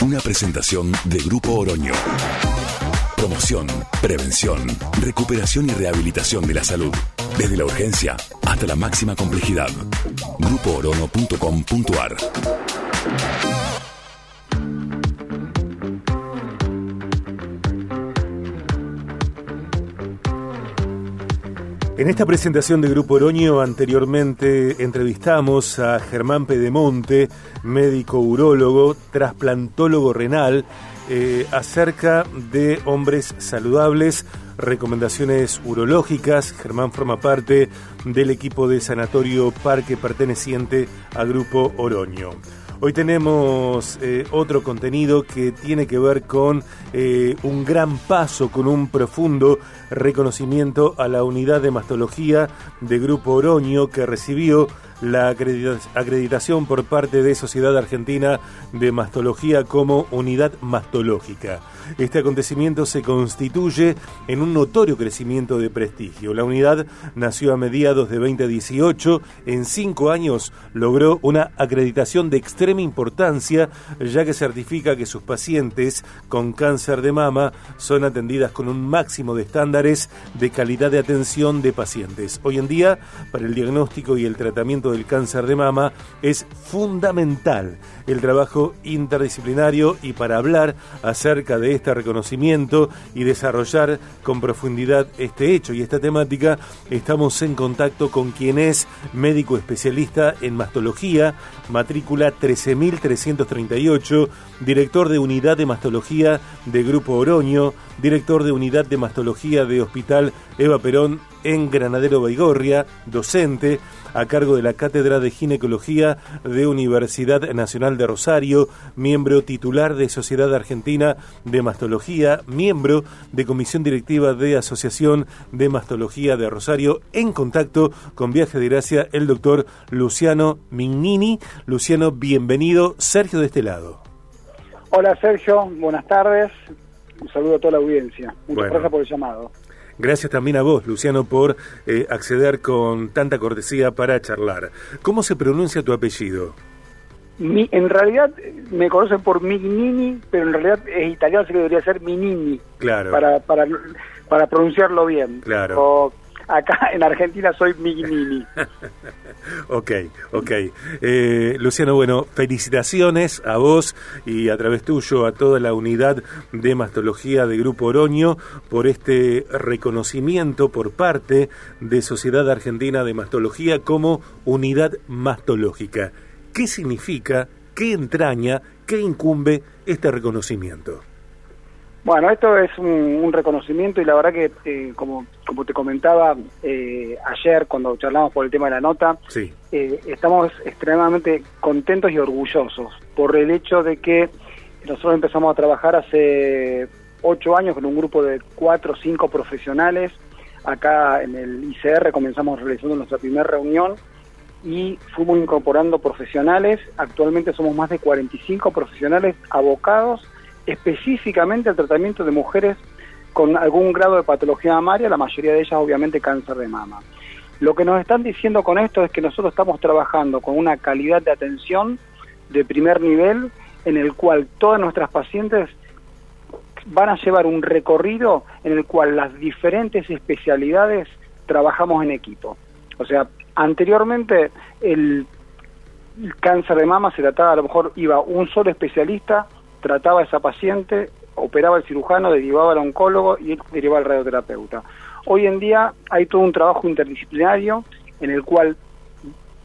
Una presentación de Grupo Oroño. Promoción, prevención, recuperación y rehabilitación de la salud. Desde la urgencia hasta la máxima complejidad. GrupoOrono.com.ar En esta presentación de Grupo Oroño anteriormente entrevistamos a Germán Pedemonte, médico urólogo, trasplantólogo renal, eh, acerca de hombres saludables, recomendaciones urológicas. Germán forma parte del equipo de Sanatorio Parque perteneciente a Grupo Oroño. Hoy tenemos eh, otro contenido que tiene que ver con eh, un gran paso, con un profundo reconocimiento a la unidad de mastología de Grupo Oroño que recibió la acreditación por parte de Sociedad Argentina de Mastología como unidad mastológica. Este acontecimiento se constituye en un notorio crecimiento de prestigio. La unidad nació a mediados de 2018. En cinco años logró una acreditación de extrema importancia, ya que certifica que sus pacientes con cáncer de mama son atendidas con un máximo de estándares de calidad de atención de pacientes. Hoy en día, para el diagnóstico y el tratamiento del cáncer de mama, es fundamental. El trabajo interdisciplinario y para hablar acerca de este reconocimiento y desarrollar con profundidad este hecho y esta temática, estamos en contacto con quien es médico especialista en mastología, matrícula 13338, director de unidad de mastología de Grupo Oroño, director de unidad de mastología de Hospital Eva Perón en Granadero Baigorria, docente a cargo de la Cátedra de Ginecología de Universidad Nacional de Rosario, miembro titular de Sociedad Argentina de Mastología, miembro de Comisión Directiva de Asociación de Mastología de Rosario, en contacto con Viaje de Gracia, el doctor Luciano Mignini. Luciano, bienvenido. Sergio de este lado. Hola Sergio, buenas tardes. Un saludo a toda la audiencia. Muchas gracias por el llamado. Gracias también a vos, Luciano, por eh, acceder con tanta cortesía para charlar. ¿Cómo se pronuncia tu apellido? Mi, en realidad me conocen por Mignini, pero en realidad es italiano, así que debería ser Minini. Claro. Para, para, para pronunciarlo bien. Claro acá en Argentina soy Mignini. ok, ok. Eh, Luciano, bueno, felicitaciones a vos y a través tuyo a toda la unidad de mastología de Grupo Oroño por este reconocimiento por parte de Sociedad Argentina de Mastología como unidad mastológica. ¿Qué significa, qué entraña, qué incumbe este reconocimiento? Bueno, esto es un, reconocimiento y la verdad que, eh, como, como te comentaba eh, ayer cuando charlamos por el tema de la nota, eh, estamos extremadamente contentos y orgullosos por el hecho de que nosotros empezamos a trabajar hace ocho años con un grupo de cuatro o cinco profesionales. Acá en el ICR comenzamos realizando nuestra primera reunión y fuimos incorporando profesionales. Actualmente somos más de 45 profesionales abocados específicamente al tratamiento de mujeres con algún grado de patología mamaria, la mayoría de ellas obviamente cáncer de mama. Lo que nos están diciendo con esto es que nosotros estamos trabajando con una calidad de atención de primer nivel en el cual todas nuestras pacientes van a llevar un recorrido en el cual las diferentes especialidades trabajamos en equipo. O sea, anteriormente el, cáncer de mama se trataba, a lo mejor iba un solo especialista trataba a esa paciente, operaba el cirujano, derivaba al oncólogo y derivaba al radioterapeuta. Hoy en día hay todo un trabajo interdisciplinario en el cual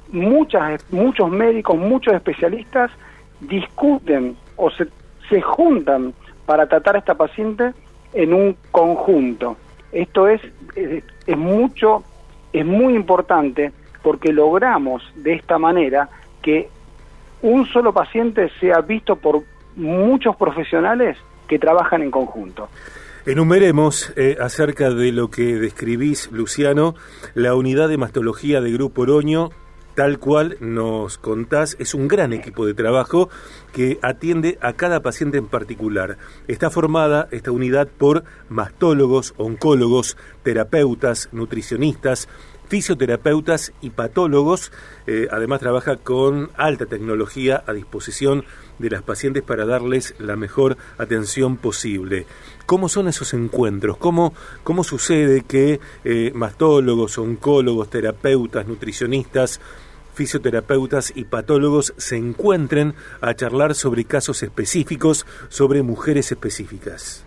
muchas, muchos médicos, muchos especialistas discuten o se, se juntan para tratar a esta paciente en un conjunto. Esto es, es, es mucho, es muy importante porque logramos de esta manera que un solo paciente sea visto por muchos profesionales que trabajan en conjunto. Enumeremos eh, acerca de lo que describís, Luciano, la unidad de mastología de Grupo Oroño, tal cual nos contás, es un gran equipo de trabajo que atiende a cada paciente en particular. Está formada esta unidad por mastólogos, oncólogos, terapeutas, nutricionistas, fisioterapeutas y patólogos. Eh, además trabaja con alta tecnología a disposición de las pacientes para darles la mejor atención posible. ¿Cómo son esos encuentros? ¿Cómo, cómo sucede que eh, mastólogos, oncólogos, terapeutas, nutricionistas, fisioterapeutas y patólogos se encuentren a charlar sobre casos específicos, sobre mujeres específicas?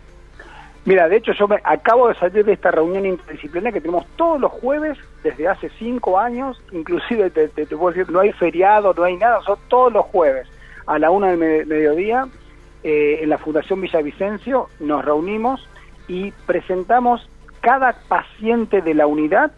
Mira, de hecho yo me acabo de salir de esta reunión interdisciplinaria que tenemos todos los jueves desde hace cinco años, inclusive te, puedo decir, no hay feriado, no hay nada, son todos los jueves a la una del mediodía eh, en la Fundación Villavicencio nos reunimos y presentamos cada paciente de la unidad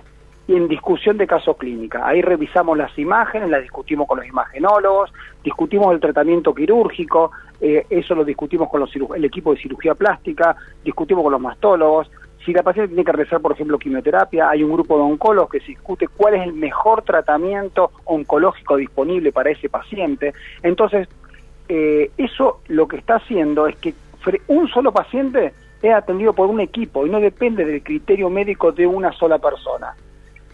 en discusión de caso clínica. Ahí revisamos las imágenes, las discutimos con los imagenólogos, discutimos el tratamiento quirúrgico, eh, eso lo discutimos con los el equipo de cirugía plástica, discutimos con los mastólogos. Si la paciente tiene que realizar, por ejemplo, quimioterapia, hay un grupo de oncólogos que se discute cuál es el mejor tratamiento oncológico disponible para ese paciente. Entonces, eh, eso lo que está haciendo es que un solo paciente es atendido por un equipo y no depende del criterio médico de una sola persona.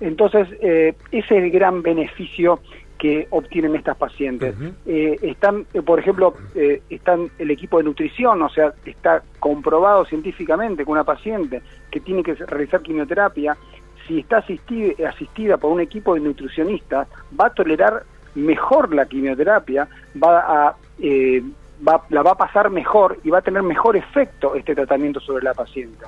Entonces, eh, ese es el gran beneficio que obtienen estas pacientes. Eh, están, eh, por ejemplo, están el equipo de nutrición, o sea, está comprobado científicamente que una paciente que tiene que realizar quimioterapia, si está asistida, asistida por un equipo de nutricionistas, va a tolerar mejor la quimioterapia, va a, la va a pasar mejor y va a tener mejor efecto este tratamiento sobre la paciente.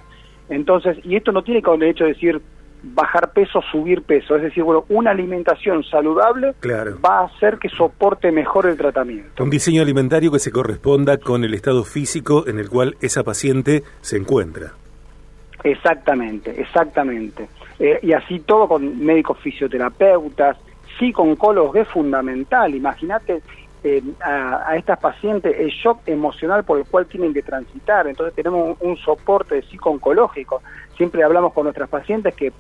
Entonces, y esto no tiene como hecho de decir bajar peso, subir peso. Es decir, bueno, una alimentación saludable va a hacer que soporte mejor el tratamiento. Un diseño alimentario que se corresponda con el estado físico en el cual esa paciente se encuentra. Exactamente, exactamente. Eh, y así todo con médicos fisioterapeutas, sí con oncólogos es fundamental. Imagínate eh, a, estas pacientes el shock emocional por el cual tienen que transitar. Entonces tenemos un, soporte psico-oncológico. Siempre hablamos con nuestras pacientes que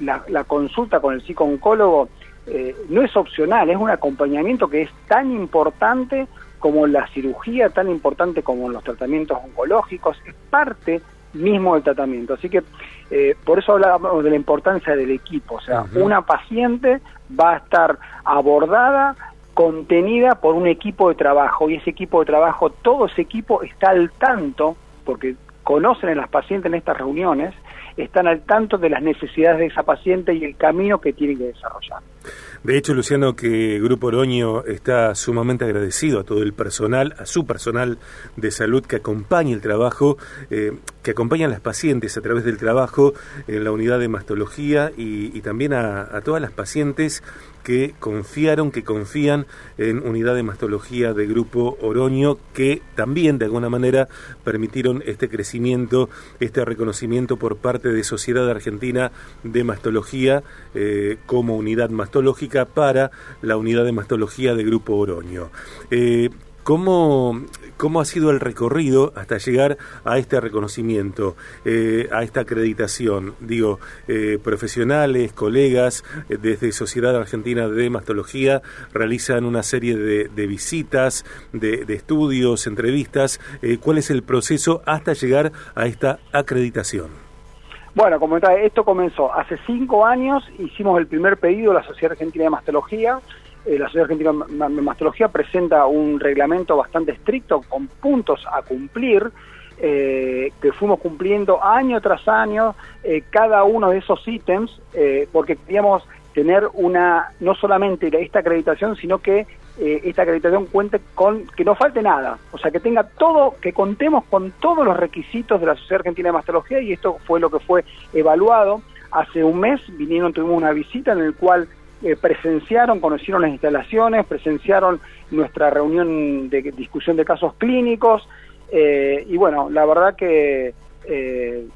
la, consulta con el psico-oncólogo eh, no es opcional, es un acompañamiento que es tan importante como la cirugía, tan importante como los tratamientos oncológicos, es parte mismo del tratamiento. Así que eh, por eso hablamos de la importancia del equipo, o sea, una paciente va a estar abordada contenida por un equipo de trabajo y ese equipo de trabajo, todo ese equipo está al tanto, porque conocen a las pacientes en estas reuniones, están al tanto de las necesidades de esa paciente y el camino que tienen que desarrollar. De hecho, Luciano, que Grupo Oroño está sumamente agradecido a todo el personal, a su personal de salud que acompaña el trabajo, eh, que acompaña a las pacientes a través del trabajo en la unidad de mastología y, también a, todas las pacientes que confiaron, que confían en unidad de mastología de Grupo Oroño, que también de alguna manera permitieron este crecimiento, este reconocimiento por parte de Sociedad Argentina de Mastología eh, como unidad mastológica para la unidad de mastología de Grupo Oroño. Eh, ¿Cómo, ¿Cómo ha sido el recorrido hasta llegar a este reconocimiento, eh, a esta acreditación? Digo, eh, profesionales, colegas desde Sociedad Argentina de Mastología realizan una serie de, visitas, de, estudios, entrevistas. ¿Cuál es el proceso hasta llegar a esta acreditación? Bueno, como esto comenzó hace cinco años, hicimos el primer pedido a la Sociedad Argentina de Mastología. Eh, la Sociedad Argentina de Mastología presenta un reglamento bastante estricto con puntos a cumplir, eh, que fuimos cumpliendo año tras año eh, cada uno de esos ítems, porque queríamos tener una, no solamente esta acreditación, sino que eh, esta acreditación cuente con, que no falte nada, o sea, que tenga todo, que contemos con todos los requisitos de la Sociedad Argentina de Mastología y esto fue lo que fue evaluado. Hace un mes vinieron, tuvimos una visita en el cual eh, presenciaron, conocieron las instalaciones, presenciaron nuestra reunión de discusión de casos clínicos eh, y bueno, la verdad que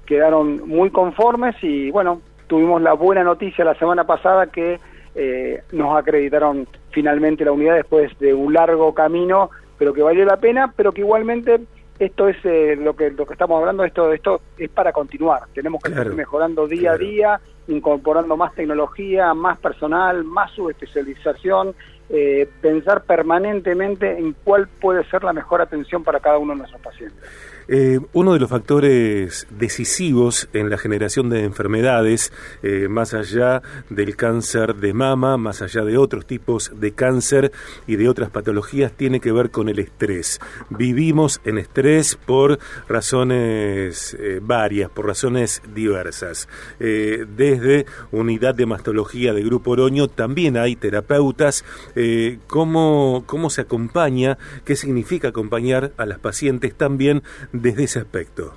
quedaron muy conformes y bueno, tuvimos la buena noticia la semana pasada que eh, nos acreditaron finalmente la unidad después de un largo camino, pero que valió la pena, pero que igualmente esto es eh, lo que lo que estamos hablando esto esto es para continuar. Tenemos que seguir mejorando día a día incorporando más tecnología más personal más subespecialización eh, pensar permanentemente en cuál puede ser la mejor atención para cada uno de nuestros pacientes Eh, uno de los factores decisivos en la generación de enfermedades, eh, más allá del cáncer de mama, más allá de otros tipos de cáncer y de otras patologías, tiene que ver con el estrés. Vivimos en estrés por razones eh, varias, por razones diversas. desde unidad de mastología de Grupo Oroño también hay terapeutas. ¿cómo, ¿Cómo se acompaña? ¿Qué significa acompañar a las pacientes también? Desde ese aspecto?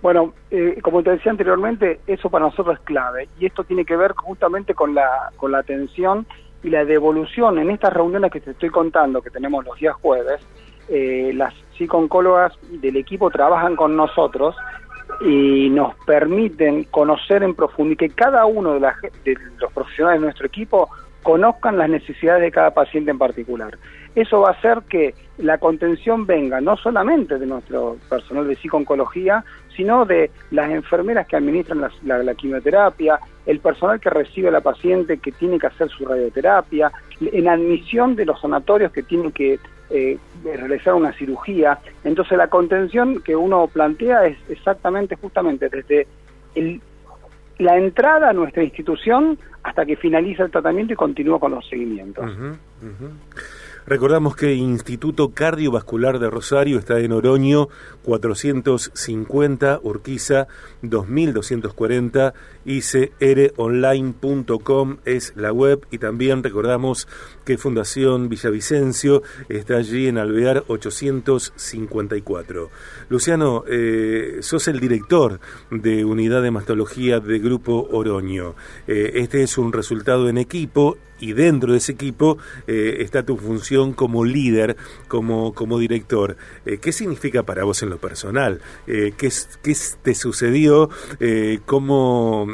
Bueno, eh, como te decía anteriormente, eso para nosotros es clave y esto tiene que ver justamente con la, con la atención y la devolución en estas reuniones que te estoy contando, que tenemos los días jueves, eh, las psicooncólogas del equipo trabajan con nosotros y nos permiten conocer en profundidad que cada uno de, de los profesionales de nuestro equipo conozcan las necesidades de cada paciente en particular. Eso va a hacer que la contención venga no solamente de nuestro personal de psicooncología, sino de las enfermeras que administran la, quimioterapia, el personal que recibe a la paciente que tiene que hacer su radioterapia, en admisión de los sanatorios que tienen que eh, realizar una cirugía. Entonces la contención que uno plantea es exactamente, justamente desde la entrada a nuestra institución hasta que finaliza el tratamiento y continúa con los seguimientos. Recordamos que Instituto Cardiovascular de Rosario está en Oroño 450, Urquiza 2240, icronline.com es la web y también recordamos que Fundación Villavicencio está allí en Alvear 854. Luciano, eh, sos el director de Unidad de Mastología de Grupo Oroño. Eh, este es un resultado en equipo y dentro de ese equipo eh, está tu función como líder, como, como director. Eh, ¿Qué significa para vos en lo personal? Eh, ¿qué, ¿qué, te sucedió? ¿Cómo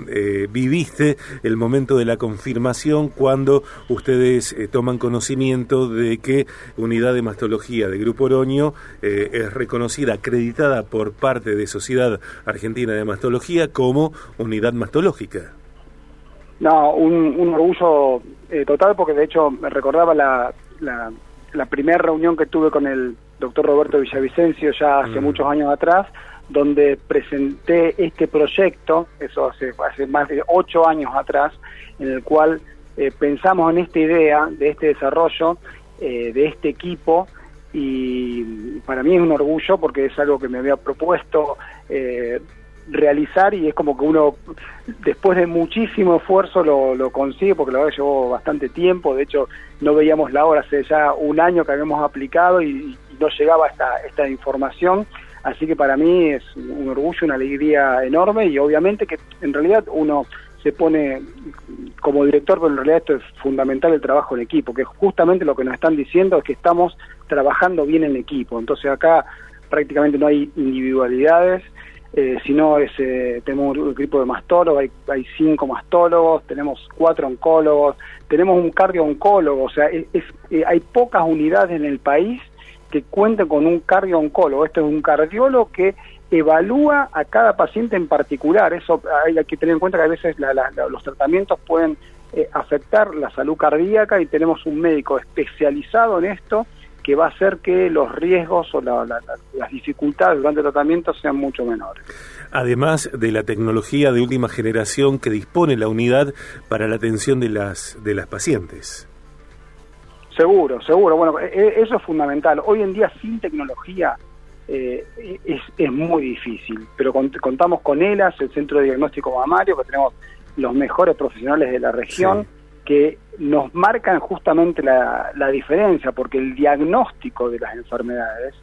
viviste el momento de la confirmación cuando ustedes toman conocimiento de que Unidad de Mastología de Grupo Oroño es reconocida, acreditada por parte de Sociedad Argentina de Mastología como unidad mastológica? No, un, un orgullo eh, total porque de hecho me recordaba la, la, primera reunión que tuve con el doctor Roberto Villavicencio ya hace mm. muchos años atrás, donde presenté este proyecto, eso hace, hace más de ocho años atrás, en el cual eh, pensamos en esta idea de este desarrollo, eh, de este equipo, y para mí es un orgullo porque es algo que me había propuesto realizar y es como que uno después de muchísimo esfuerzo lo, consigue porque la verdad llevó bastante tiempo, de hecho no veíamos la hora, hace ya un año que habíamos aplicado y, no llegaba esta, esta información, así que para mí es un orgullo, una alegría enorme y obviamente que en realidad uno se pone como director, pero en realidad esto es fundamental el trabajo en equipo, que justamente lo que nos están diciendo es que estamos trabajando bien en equipo, entonces acá prácticamente no hay individualidades, eh, si no, es, eh, tenemos un equipo de mastólogos, hay, hay, cinco mastólogos, tenemos cuatro oncólogos, tenemos un cardio-oncólogo, o sea, es, eh, hay pocas unidades en el país que cuenten con un cardio-oncólogo. Este es un cardiólogo que evalúa a cada paciente en particular. Eso hay, que tener en cuenta que a veces los tratamientos pueden eh, afectar la salud cardíaca y tenemos un médico especializado en esto que va a hacer que los riesgos o las dificultades durante el tratamiento sean mucho menores. Además de la tecnología de última generación que dispone la unidad para la atención de las, de las pacientes. Seguro, seguro. Bueno, e, e, eso es fundamental. Hoy en día sin tecnología eh, es, es, muy difícil, pero contamos con ELAS, el Centro de Diagnóstico Mamario, que tenemos los mejores profesionales de la región que nos marcan justamente la, diferencia, porque el diagnóstico de las enfermedades,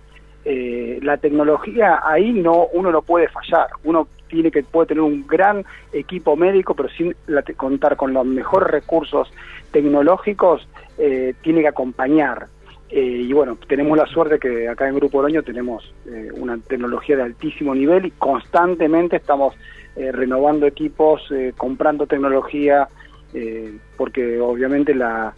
eh, la tecnología ahí no uno no puede fallar, uno tiene que puede tener un gran equipo médico, pero sin contar con los mejores recursos tecnológicos, eh, tiene que acompañar. Eh, y bueno, tenemos la suerte que acá en Grupo Oroño tenemos una tecnología de altísimo nivel y constantemente estamos renovando equipos, comprando tecnología, eh, porque obviamente la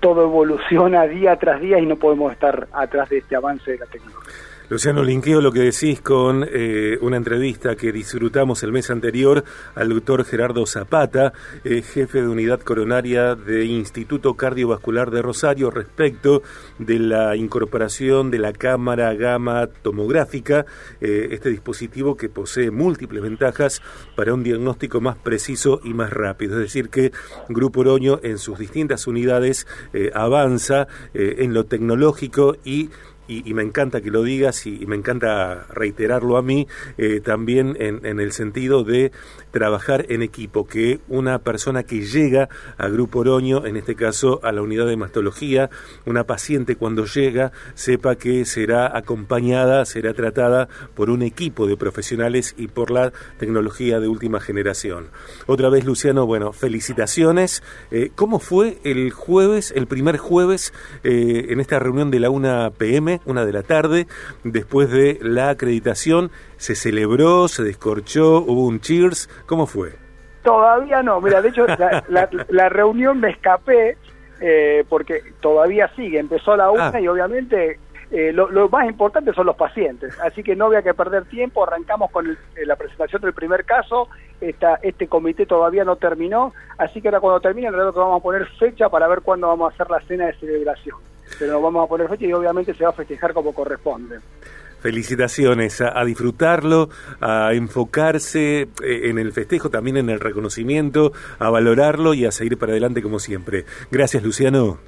todo evoluciona día tras día y no podemos estar atrás de este avance de la tecnología. Luciano, linkeo lo que decís con eh, una entrevista que disfrutamos el mes anterior al doctor Gerardo Zapata, eh, jefe de unidad coronaria de Instituto Cardiovascular de Rosario, respecto de la incorporación de la cámara gamma tomográfica, eh, este dispositivo que posee múltiples ventajas para un diagnóstico más preciso y más rápido. Es decir, que Grupo Oroño en sus distintas unidades avanza en lo tecnológico y y, me encanta que lo digas y, me encanta reiterarlo a mí, eh, también en, en, el sentido de trabajar en equipo, que una persona que llega a Grupo Oroño, en este caso a la unidad de mastología, una paciente cuando llega, sepa que será acompañada, será tratada por un equipo de profesionales y por la tecnología de última generación. Otra vez, Luciano, bueno, felicitaciones. Eh, ¿Cómo fue el jueves, el primer jueves, eh, en esta reunión de la 1 PM? Una de la tarde, después de la acreditación. ¿Se celebró, se descorchó, hubo un cheers? ¿Cómo fue? Todavía no, mira, de hecho la, reunión me escapé eh, porque todavía sigue, empezó a la una ah. y obviamente eh, lo, más importante son los pacientes, así que no había que perder tiempo, arrancamos con eh, la presentación del primer caso, Esta, este comité todavía no terminó, así que ahora cuando termine, en realidad vamos a poner fecha para ver cuándo vamos a hacer la cena de celebración pero vamos a poner fecha y obviamente se va a festejar como corresponde. Felicitaciones, a, disfrutarlo, a enfocarse eh, en el festejo, también en el reconocimiento, a valorarlo y a seguir para adelante como siempre. Gracias, Luciano.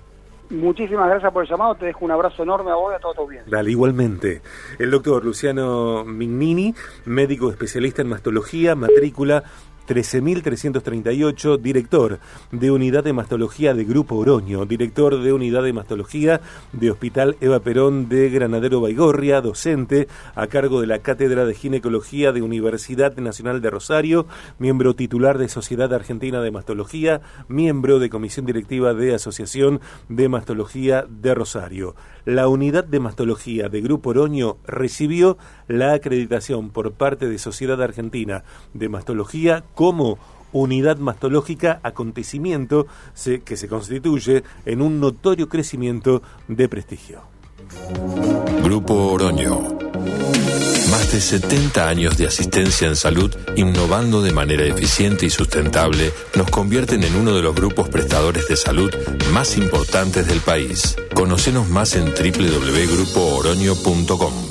Muchísimas gracias por el llamado, te dejo un abrazo enorme a vos y a todo, todo bien. Dale, igualmente. El doctor Luciano Mignini, médico especialista en mastología, matrícula 13.338, director de Unidad de Mastología de Grupo Oroño, director de Unidad de Mastología de Hospital Eva Perón de Granadero Baigorria, docente a cargo de la Cátedra de Ginecología de Universidad Nacional de Rosario, miembro titular de Sociedad Argentina de Mastología, miembro de Comisión Directiva de Asociación de Mastología de Rosario. La Unidad de Mastología de Grupo Oroño recibió la acreditación por parte de Sociedad Argentina de Mastología como unidad mastológica, acontecimiento que se constituye en un notorio crecimiento de prestigio. Grupo Oroño. Más de 70 años de asistencia en salud, innovando de manera eficiente y sustentable, nos convierten en uno de los grupos prestadores de salud más importantes del país. Conocenos más en www.grupooroño.com.